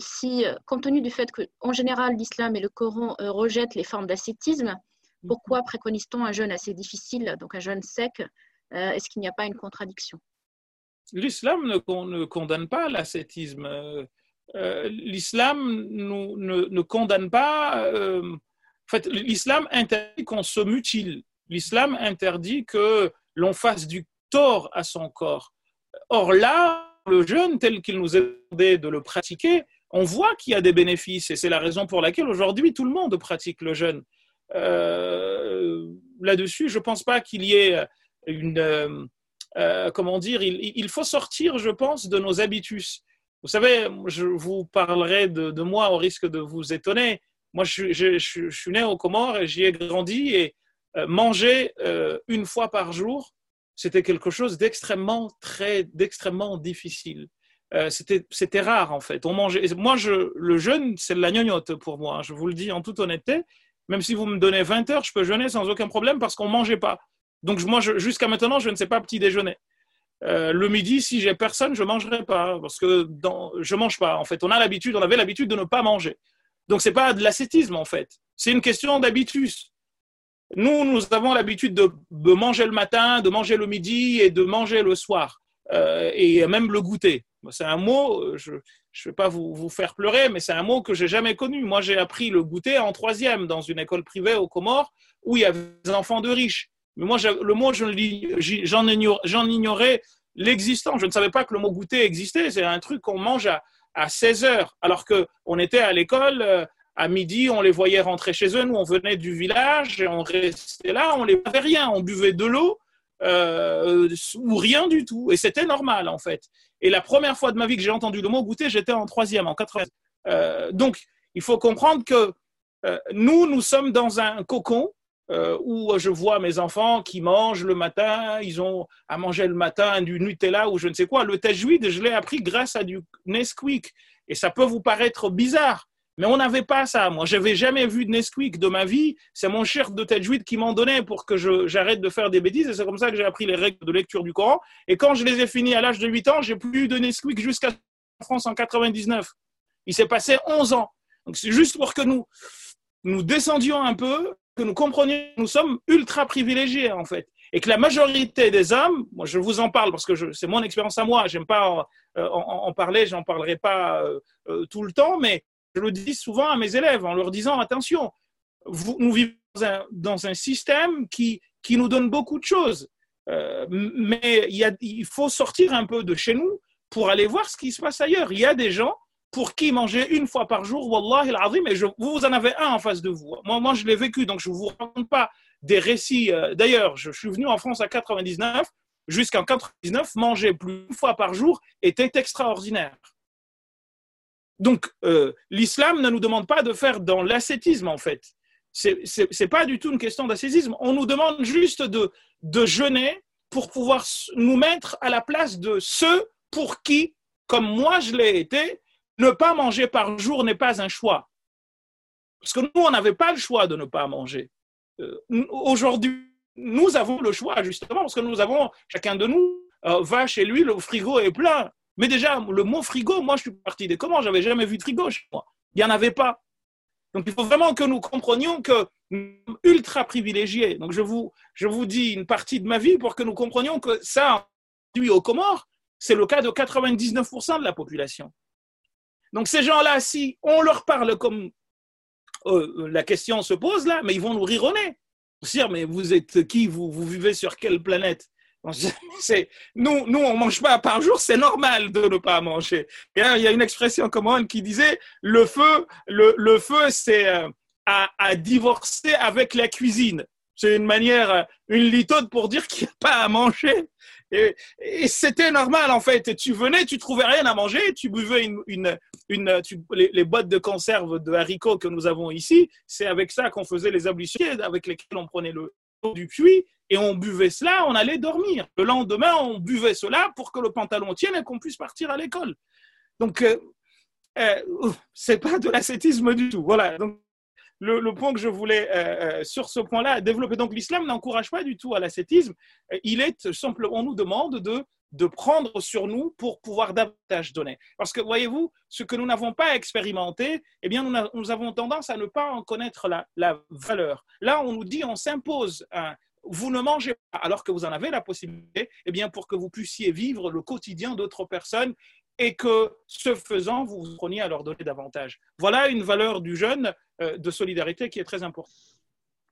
si, compte tenu du fait qu'en général, l'islam et le Coran rejettent les formes d'ascétisme, pourquoi préconise-t-on un jeûne assez difficile, donc un jeûne sec Est-ce qu'il n'y a pas une contradiction? L'islam ne, condamne pas l'ascétisme. l'islam ne, condamne pas. en fait, l'islam interdit qu'on se mutile. L'islam interdit que l'on fasse du tort à son corps. Or là, le jeûne tel qu'il nous est demandé de le pratiquer, on voit qu'il y a des bénéfices et c'est la raison pour laquelle aujourd'hui tout le monde pratique le jeûne. Euh, là-dessus, je ne pense pas qu'il y ait une... Euh, euh, comment dire il, faut sortir, je pense, de nos habitus. Vous savez, je vous parlerai de, moi au risque de vous étonner. Moi, je, je suis né au Comores et j'y ai grandi et manger une fois par jour, c'était quelque chose d'extrêmement très d'extrêmement difficile. Euh, c'était rare en fait. On mangeait. Moi, le jeûne, c'est de la gnognotte pour moi. Hein, je vous le dis en toute honnêteté. Même si vous me donnez 20 heures, je peux jeûner sans aucun problème parce qu'on mangeait pas. Donc moi, jusqu'à maintenant, je ne sais pas petit déjeuner. Euh, le midi, si j'ai personne, je mangerai pas parce que dans, je mange pas. En fait, on a l'habitude, on avait l'habitude de ne pas manger. Donc c'est pas de l'ascétisme en fait. C'est une question d'habitus. Nous, nous avons l'habitude de, manger le matin, de manger le midi et de manger le soir, euh, et même le goûter. C'est un mot, je ne vais pas vous, faire pleurer, mais c'est un mot que j'ai jamais connu. Moi, j'ai appris le goûter en troisième dans une école privée aux Comores où il y avait des enfants de riches. Mais moi, le mot, j'en ignorais l'existence. Je ne savais pas que le mot goûter existait. C'est un truc qu'on mange à, à 16 heures, alors qu'on était à l'école euh, à midi, on les voyait rentrer chez eux. Nous, on venait du village et on restait là. On les avait rien. On buvait de l'eau euh, ou rien du tout. Et c'était normal, en fait. Et la première fois de ma vie que j'ai entendu le mot goûter, j'étais en troisième, en 80. Euh, donc, il faut comprendre que euh, nous, nous sommes dans un cocon où je vois mes enfants qui mangent le matin, ils ont à manger le matin du Nutella ou je ne sais quoi. Le tajwid, je l'ai appris grâce à du Nesquik. Et ça peut vous paraître bizarre, mais on n'avait pas ça. Moi, je n'avais jamais vu de Nesquik de ma vie. C'est mon cher de Tajwid qui m'en donnait pour que j'arrête de faire des bêtises. Et c'est comme ça que j'ai appris les règles de lecture du Coran. Et quand je les ai finis à l'âge de 8 ans, j'ai plus eu de Nesquik jusqu'à France en 99. Il s'est passé 11 ans. Donc c'est juste pour que nous, nous descendions un peu, que nous comprenions que nous sommes ultra privilégiés en fait. Et que la majorité des hommes, moi je vous en parle parce que c'est mon expérience à moi, j'aime pas euh, en, en, parler, j'en parlerai pas euh, euh, tout le temps, mais je le dis souvent à mes élèves en leur disant attention, nous vivons dans un, système qui, qui nous donne beaucoup de choses, euh, mais il, faut sortir un peu de chez nous pour aller voir ce qui se passe ailleurs. Il y a des gens pour qui manger une fois par jour, Wallah il mais je, vous en avez un en face de vous. Moi, moi je l'ai vécu, donc je ne vous raconte pas des récits. Euh, d'ailleurs, je, suis venu en France à 99, jusqu'en 99, manger plus une fois par jour était extraordinaire. Donc, euh, l'islam ne nous demande pas de faire dans l'ascétisme, en fait. Ce n'est pas du tout une question d'ascétisme. On nous demande juste de, jeûner pour pouvoir nous mettre à la place de ceux pour qui, comme moi je l'ai été, ne pas manger par jour n'est pas un choix. Parce que nous, on n'avait pas le choix de ne pas manger. Euh, Aujourd'hui, nous avons le choix, justement, parce que nous avons, chacun de nous, euh, va chez lui, le frigo est plein. Mais déjà, le mot frigo, moi, je suis parti des comment J'avais jamais vu de frigo chez moi. Il n'y en avait pas. Donc, il faut vraiment que nous comprenions que nous sommes ultra privilégiés. Donc, je vous, je vous dis une partie de ma vie pour que nous comprenions que ça, aujourd'hui au Comores, c'est le cas de 99% de la population. Donc, ces gens-là, si on leur parle comme euh, la question se pose là, mais ils vont nous rire au nez. Dire, mais vous êtes qui? Vous, vous vivez sur quelle planète? nous, nous, on mange pas par jour, c'est normal de ne pas manger. il y a une expression commune qui disait le feu, le, feu, c'est euh, à, divorcer avec la cuisine. C'est une manière, euh, une litote pour dire qu'il n'y a pas à manger. Et, c'était normal en fait. Tu venais, tu trouvais rien à manger, tu buvais une, une les, les, boîtes de conserve de haricots que nous avons ici. C'est avec ça qu'on faisait les ablutions, avec lesquelles on prenait le du puits et on buvait cela, on allait dormir. Le lendemain, on buvait cela pour que le pantalon tienne et qu'on puisse partir à l'école. Donc, euh, euh, c'est pas de l'ascétisme du tout. Voilà. Donc, le, point que je voulais euh, sur ce point-là développer. Donc, l'islam n'encourage pas du tout à l'ascétisme. Il est simplement, on nous demande de de prendre sur nous pour pouvoir davantage donner. Parce que, voyez-vous, ce que nous n'avons pas expérimenté, eh bien, nous, avons tendance à ne pas en connaître la, valeur. Là, on nous dit, on s'impose vous ne mangez pas alors que vous en avez la possibilité, eh bien, pour que vous puissiez vivre le quotidien d'autres personnes et que, ce faisant, vous vous preniez à leur donner davantage. Voilà une valeur du jeûne euh, de solidarité qui est très importante.